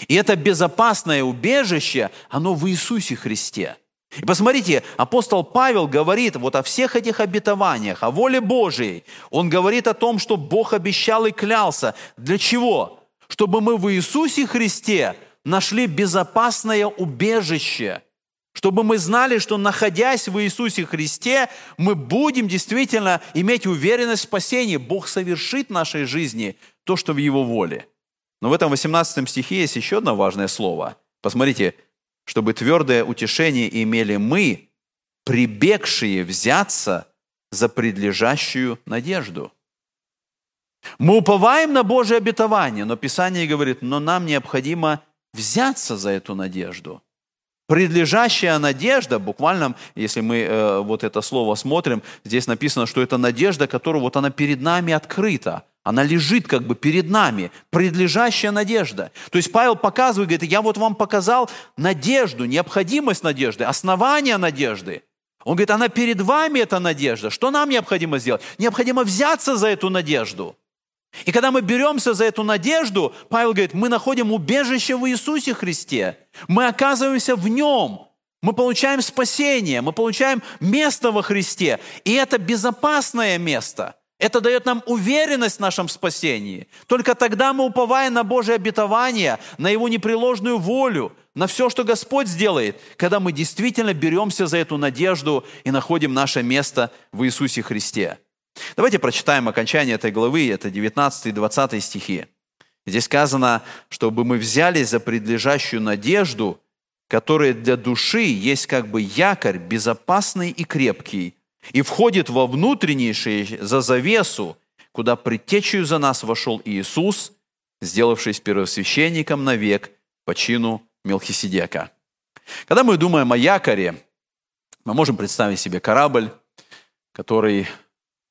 И это безопасное убежище, оно в Иисусе Христе – и посмотрите, апостол Павел говорит вот о всех этих обетованиях, о воле Божией. Он говорит о том, что Бог обещал и клялся. Для чего? Чтобы мы в Иисусе Христе нашли безопасное убежище. Чтобы мы знали, что находясь в Иисусе Христе, мы будем действительно иметь уверенность в спасении. Бог совершит в нашей жизни то, что в Его воле. Но в этом 18 стихе есть еще одно важное слово. Посмотрите, чтобы твердое утешение имели мы, прибегшие взяться за предлежащую надежду. Мы уповаем на Божье обетование, но Писание говорит, но нам необходимо взяться за эту надежду. Предлежащая надежда, буквально, если мы э, вот это слово смотрим, здесь написано, что это надежда, которая вот она перед нами открыта. Она лежит как бы перед нами, предлежащая надежда. То есть Павел показывает, говорит, я вот вам показал надежду, необходимость надежды, основание надежды. Он говорит, она перед вами, эта надежда. Что нам необходимо сделать? Необходимо взяться за эту надежду. И когда мы беремся за эту надежду, Павел говорит, мы находим убежище в Иисусе Христе. Мы оказываемся в Нем. Мы получаем спасение, мы получаем место во Христе. И это безопасное место – это дает нам уверенность в нашем спасении. Только тогда мы, уповая на Божие обетование, на Его непреложную волю, на все, что Господь сделает, когда мы действительно беремся за эту надежду и находим наше место в Иисусе Христе. Давайте прочитаем окончание этой главы, это 19 и 20 стихи. Здесь сказано, чтобы мы взялись за предлежащую надежду, которая для души есть как бы якорь безопасный и крепкий – и входит во внутреннейшее за завесу, куда предтечью за нас вошел Иисус, сделавшись первосвященником навек по чину Мелхиседека. Когда мы думаем о якоре, мы можем представить себе корабль, который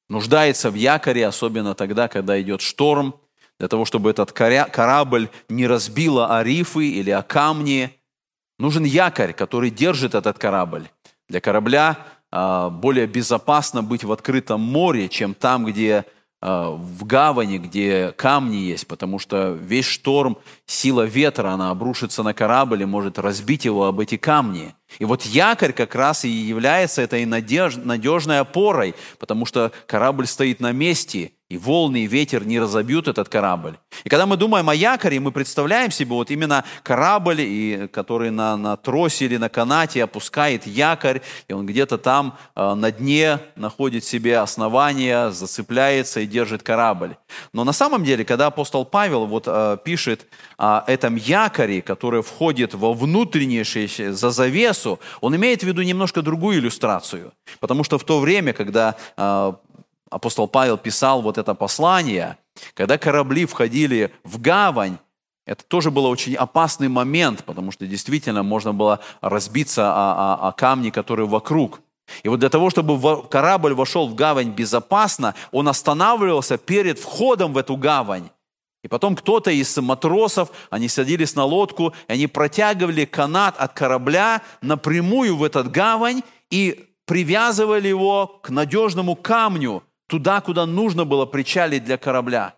нуждается в якоре, особенно тогда, когда идет шторм, для того, чтобы этот корабль не разбило о рифы или о камни. Нужен якорь, который держит этот корабль. Для корабля более безопасно быть в открытом море, чем там, где а, в гавани, где камни есть, потому что весь шторм, сила ветра, она обрушится на корабль и может разбить его об эти камни. И вот якорь как раз и является этой надеж... надежной опорой, потому что корабль стоит на месте, и волны, и ветер не разобьют этот корабль. И когда мы думаем о якоре, мы представляем себе вот именно корабль, и, который на, на тросе или на канате опускает якорь, и он где-то там э, на дне находит себе основание, зацепляется и держит корабль. Но на самом деле, когда апостол Павел вот э, пишет о этом якоре, который входит во внутреннейшее, за завесу, он имеет в виду немножко другую иллюстрацию. Потому что в то время, когда э, апостол Павел писал вот это послание, когда корабли входили в гавань, это тоже был очень опасный момент, потому что действительно можно было разбиться о, о, о камни, которые вокруг. И вот для того, чтобы корабль вошел в гавань безопасно, он останавливался перед входом в эту гавань. И потом кто-то из матросов, они садились на лодку, и они протягивали канат от корабля напрямую в этот гавань и привязывали его к надежному камню, туда, куда нужно было причалить для корабля.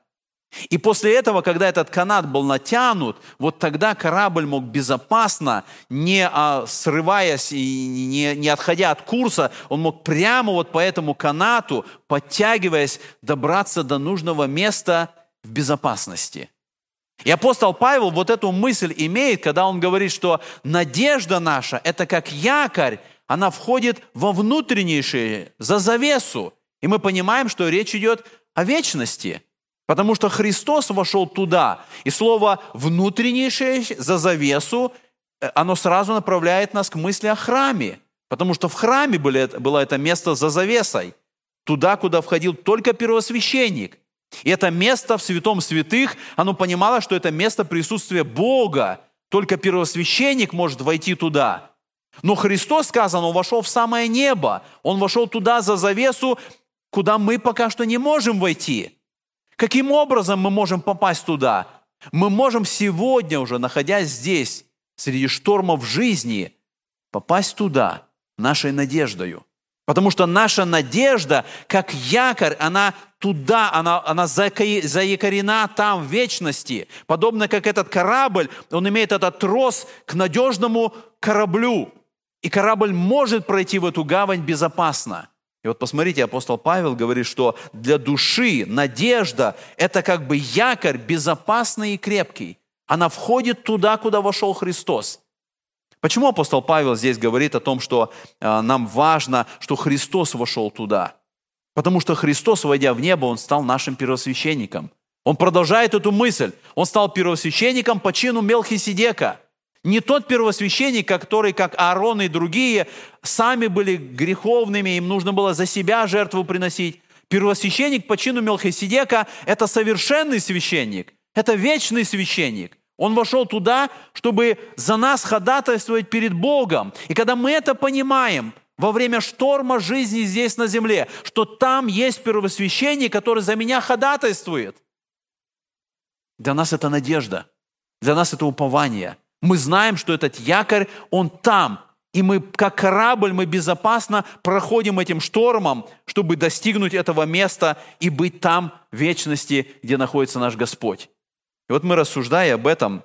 И после этого, когда этот канат был натянут, вот тогда корабль мог безопасно, не а, срываясь и не, не отходя от курса, он мог прямо вот по этому канату, подтягиваясь, добраться до нужного места в безопасности. И апостол Павел вот эту мысль имеет, когда он говорит, что надежда наша – это как якорь, она входит во внутреннейшее, за завесу. И мы понимаем, что речь идет о вечности, потому что Христос вошел туда. И слово «внутреннейшее» за завесу, э, оно сразу направляет нас к мысли о храме, потому что в храме было это место за завесой, туда, куда входил только первосвященник. И это место в святом святых, оно понимало, что это место присутствия Бога. Только первосвященник может войти туда. Но Христос, сказано, Он вошел в самое небо. Он вошел туда за завесу, куда мы пока что не можем войти. Каким образом мы можем попасть туда? Мы можем сегодня уже, находясь здесь, среди штормов жизни, попасть туда нашей надеждою. Потому что наша надежда, как якорь, она туда, она, она заякорена там в вечности. Подобно как этот корабль, он имеет этот трос к надежному кораблю. И корабль может пройти в эту гавань безопасно. И вот посмотрите, апостол Павел говорит, что для души надежда – это как бы якорь безопасный и крепкий. Она входит туда, куда вошел Христос. Почему апостол Павел здесь говорит о том, что э, нам важно, что Христос вошел туда? Потому что Христос, войдя в небо, Он стал нашим первосвященником. Он продолжает эту мысль. Он стал первосвященником по чину Мелхиседека – не тот первосвященник, который, как Аарон и другие, сами были греховными, им нужно было за себя жертву приносить. Первосвященник по чину Мелхиседека – это совершенный священник, это вечный священник. Он вошел туда, чтобы за нас ходатайствовать перед Богом. И когда мы это понимаем, во время шторма жизни здесь на земле, что там есть первосвященник, который за меня ходатайствует. Для нас это надежда, для нас это упование – мы знаем, что этот якорь, он там. И мы, как корабль, мы безопасно проходим этим штормом, чтобы достигнуть этого места и быть там в вечности, где находится наш Господь. И вот мы, рассуждая об этом,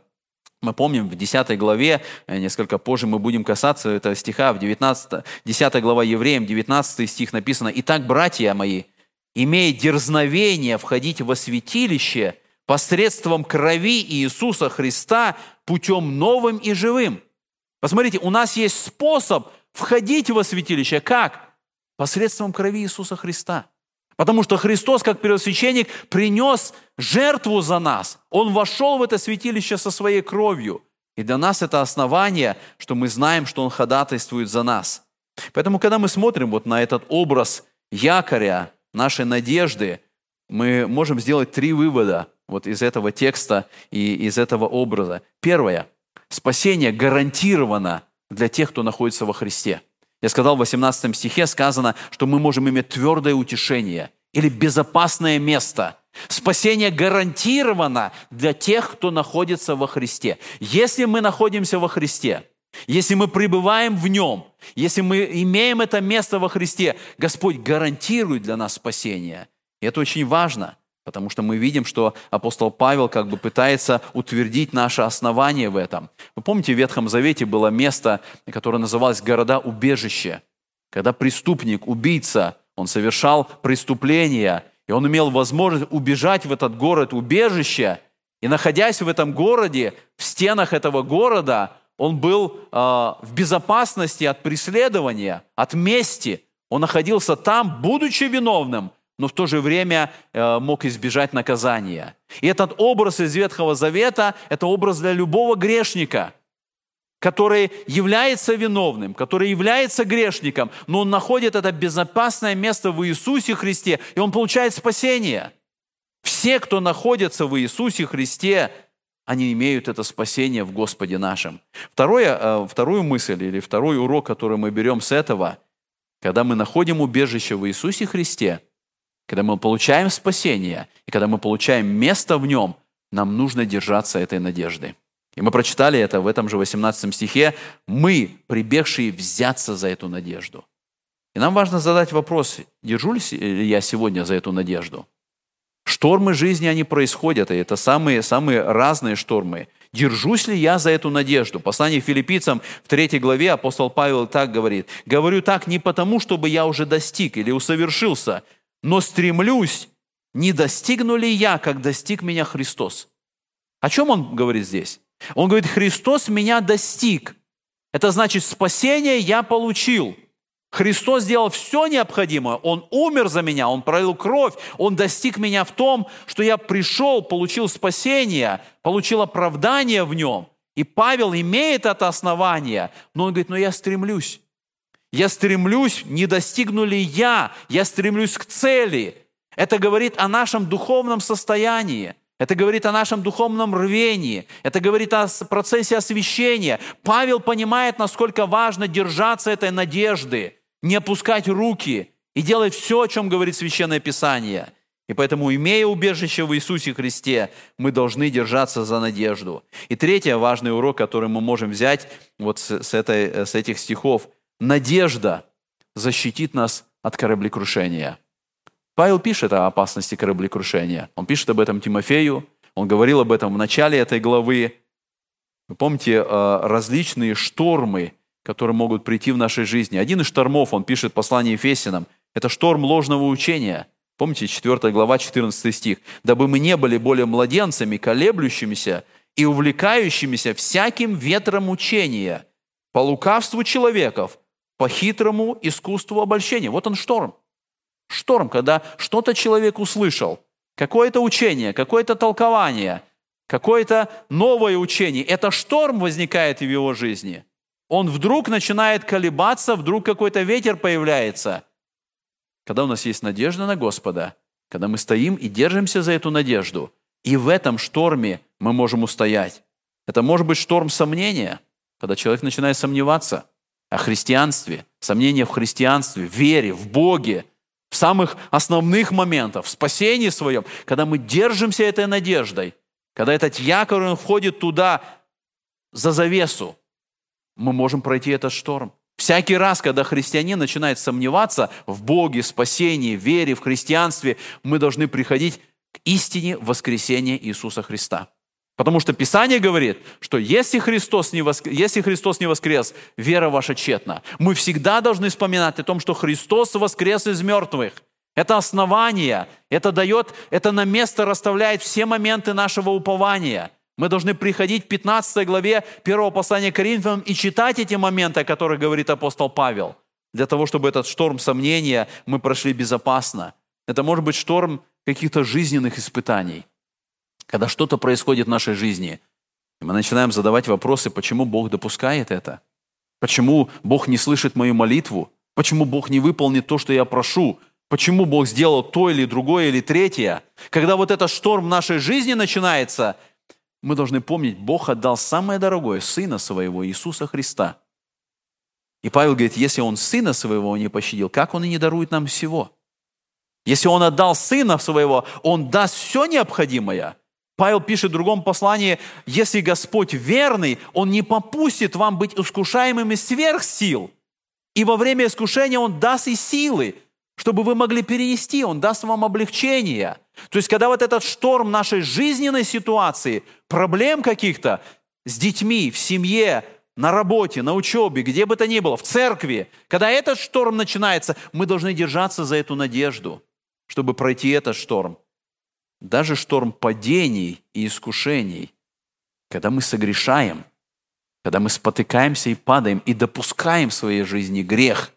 мы помним в 10 главе, э, несколько позже мы будем касаться этого стиха, в 19, 10 глава Евреям, 19 стих написано, «Итак, братья мои, имея дерзновение входить во святилище посредством крови Иисуса Христа, путем новым и живым. Посмотрите, у нас есть способ входить во святилище. Как? Посредством крови Иисуса Христа. Потому что Христос, как первосвященник, принес жертву за нас. Он вошел в это святилище со своей кровью. И для нас это основание, что мы знаем, что Он ходатайствует за нас. Поэтому, когда мы смотрим вот на этот образ якоря, нашей надежды, мы можем сделать три вывода вот из этого текста и из этого образа. Первое. Спасение гарантировано для тех, кто находится во Христе. Я сказал в 18 стихе сказано, что мы можем иметь твердое утешение или безопасное место. Спасение гарантировано для тех, кто находится во Христе. Если мы находимся во Христе, если мы пребываем в Нем, если мы имеем это место во Христе, Господь гарантирует для нас спасение. И это очень важно. Потому что мы видим, что апостол Павел как бы пытается утвердить наше основание в этом. Вы помните, в Ветхом Завете было место, которое называлось города-убежище. Когда преступник, убийца, он совершал преступление, И он имел возможность убежать в этот город убежище. И находясь в этом городе, в стенах этого города, он был э, в безопасности от преследования, от мести. Он находился там, будучи виновным, но в то же время э, мог избежать наказания. И этот образ из Ветхого Завета – это образ для любого грешника, который является виновным, который является грешником, но он находит это безопасное место в Иисусе Христе, и он получает спасение. Все, кто находится в Иисусе Христе, они имеют это спасение в Господе нашем. Второе, э, вторую мысль или второй урок, который мы берем с этого, когда мы находим убежище в Иисусе Христе, когда мы получаем спасение, и когда мы получаем место в нем, нам нужно держаться этой надежды. И мы прочитали это в этом же 18 стихе. Мы, прибегшие взяться за эту надежду. И нам важно задать вопрос, держу ли я сегодня за эту надежду? Штормы жизни, они происходят, и это самые, самые разные штормы. Держусь ли я за эту надежду? Послание филиппийцам в третьей главе апостол Павел так говорит. «Говорю так не потому, чтобы я уже достиг или усовершился, но стремлюсь, не достигну ли я, как достиг меня Христос». О чем он говорит здесь? Он говорит, Христос меня достиг. Это значит, спасение я получил – Христос сделал все необходимое. Он умер за меня, Он пролил кровь, Он достиг меня в том, что я пришел, получил спасение, получил оправдание в нем. И Павел имеет это основание, но он говорит, но я стремлюсь. Я стремлюсь, не достигну ли я, я стремлюсь к цели. Это говорит о нашем духовном состоянии. Это говорит о нашем духовном рвении. Это говорит о процессе освящения. Павел понимает, насколько важно держаться этой надежды не опускать руки и делать все, о чем говорит Священное Писание. И поэтому, имея убежище в Иисусе Христе, мы должны держаться за надежду. И третий важный урок, который мы можем взять вот с, с, этой, с этих стихов. Надежда защитит нас от кораблекрушения. Павел пишет о опасности кораблекрушения. Он пишет об этом Тимофею. Он говорил об этом в начале этой главы. Вы помните э, различные штормы, которые могут прийти в нашей жизни. Один из штормов, он пишет послание Ефесянам, это шторм ложного учения. Помните, 4 глава, 14 стих. «Дабы мы не были более младенцами, колеблющимися и увлекающимися всяким ветром учения, по лукавству человеков, по хитрому искусству обольщения». Вот он шторм. Шторм, когда что-то человек услышал, какое-то учение, какое-то толкование, какое-то новое учение. Это шторм возникает в его жизни – он вдруг начинает колебаться, вдруг какой-то ветер появляется. Когда у нас есть надежда на Господа, когда мы стоим и держимся за эту надежду, и в этом шторме мы можем устоять. Это может быть шторм сомнения, когда человек начинает сомневаться о христианстве, сомнения в христианстве, в вере, в Боге, в самых основных моментах, в спасении своем, когда мы держимся этой надеждой, когда этот якорь, он входит туда, за завесу, мы можем пройти этот шторм. Всякий раз, когда христианин начинает сомневаться в Боге, спасении, вере, в христианстве, мы должны приходить к истине воскресения Иисуса Христа. Потому что Писание говорит, что если Христос, не воскрес, если Христос не воскрес, вера ваша тщетна. Мы всегда должны вспоминать о том, что Христос воскрес из мертвых. Это основание, это дает, это на место расставляет все моменты нашего упования – мы должны приходить в 15 главе первого послания к Коринфянам и читать эти моменты, о которых говорит апостол Павел, для того, чтобы этот шторм сомнения мы прошли безопасно. Это может быть шторм каких-то жизненных испытаний, когда что-то происходит в нашей жизни, мы начинаем задавать вопросы, почему Бог допускает это, почему Бог не слышит мою молитву, почему Бог не выполнит то, что я прошу, почему Бог сделал то или другое или третье. Когда вот этот шторм нашей жизни начинается – мы должны помнить, Бог отдал самое дорогое, Сына Своего, Иисуса Христа. И Павел говорит, если Он Сына Своего не пощадил, как Он и не дарует нам всего? Если Он отдал Сына Своего, Он даст все необходимое. Павел пишет в другом послании, если Господь верный, Он не попустит вам быть искушаемыми сверх сил. И во время искушения Он даст и силы, чтобы вы могли перенести, Он даст вам облегчение. То есть, когда вот этот шторм нашей жизненной ситуации, проблем каких-то с детьми, в семье, на работе, на учебе, где бы то ни было, в церкви, когда этот шторм начинается, мы должны держаться за эту надежду. чтобы пройти этот шторм. Даже шторм падений и искушений, когда мы согрешаем, когда мы спотыкаемся и падаем, и допускаем в своей жизни грех.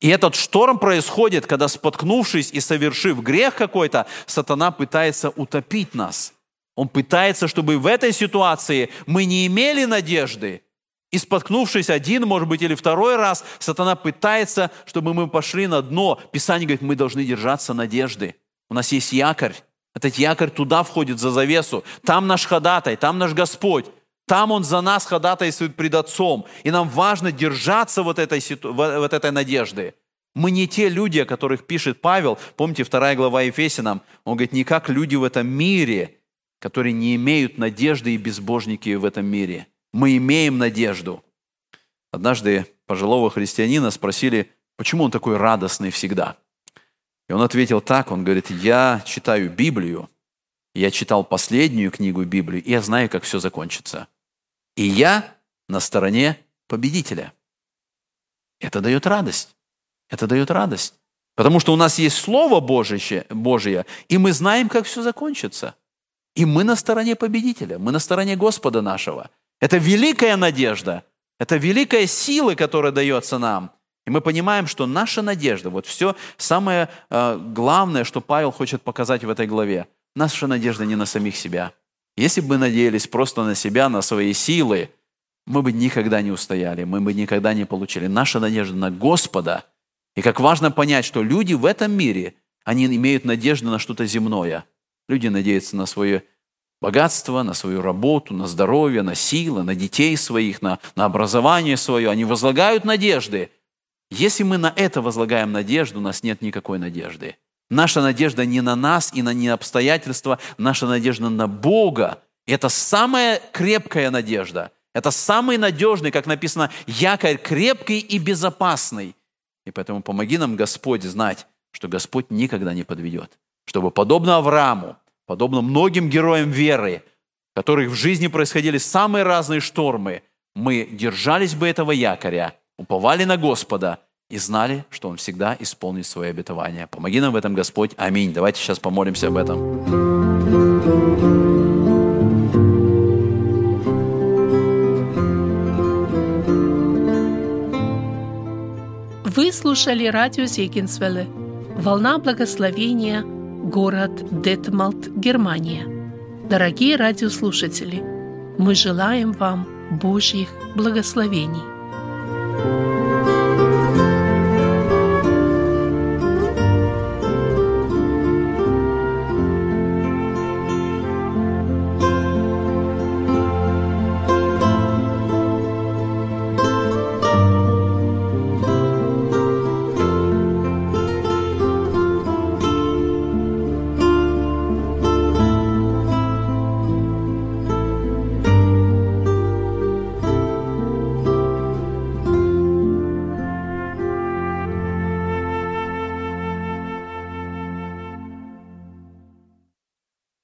И этот шторм происходит, когда, споткнувшись и совершив грех какой-то, сатана пытается утопить нас. Он пытается, чтобы в этой ситуации мы не имели надежды, и споткнувшись один, может быть, или второй раз, сатана пытается, чтобы мы пошли на дно. Писание говорит, мы должны держаться надежды. У нас есть якорь. Этот якорь туда входит за завесу. Там наш ходатай, там наш Господь. Там Он за нас ходатайствует пред Отцом. И нам важно держаться вот этой, вот этой надежды. Мы не те люди, о которых пишет Павел. Помните, вторая глава Ефесянам. Он говорит, не как люди в этом мире, которые не имеют надежды и безбожники в этом мире – мы имеем надежду. Однажды пожилого христианина спросили, почему он такой радостный всегда. И он ответил так, он говорит, я читаю Библию, я читал последнюю книгу Библии, и я знаю, как все закончится. И я на стороне победителя. Это дает радость. Это дает радость. Потому что у нас есть Слово Божие, Божие, и мы знаем, как все закончится. И мы на стороне победителя, мы на стороне Господа нашего – это великая надежда, это великая сила, которая дается нам. И мы понимаем, что наша надежда, вот все самое э, главное, что Павел хочет показать в этой главе, наша надежда не на самих себя. Если бы мы надеялись просто на себя, на свои силы, мы бы никогда не устояли, мы бы никогда не получили. Наша надежда на Господа. И как важно понять, что люди в этом мире, они имеют надежду на что-то земное. Люди надеются на свое богатство, на свою работу, на здоровье, на силы, на детей своих, на, на образование свое. Они возлагают надежды. Если мы на это возлагаем надежду, у нас нет никакой надежды. Наша надежда не на нас и на не обстоятельства, наша надежда на Бога. И это самая крепкая надежда. Это самый надежный, как написано, якорь крепкий и безопасный. И поэтому помоги нам, Господь, знать, что Господь никогда не подведет. Чтобы, подобно Аврааму, подобно многим героям веры, которых в жизни происходили самые разные штормы, мы держались бы этого якоря, уповали на Господа и знали, что Он всегда исполнит свое обетование. Помоги нам в этом, Господь. Аминь. Давайте сейчас помолимся об этом. Вы слушали радио Зегенсвелле «Волна благословения» город Детмалт, Германия. Дорогие радиослушатели, мы желаем вам Божьих благословений. Thank you.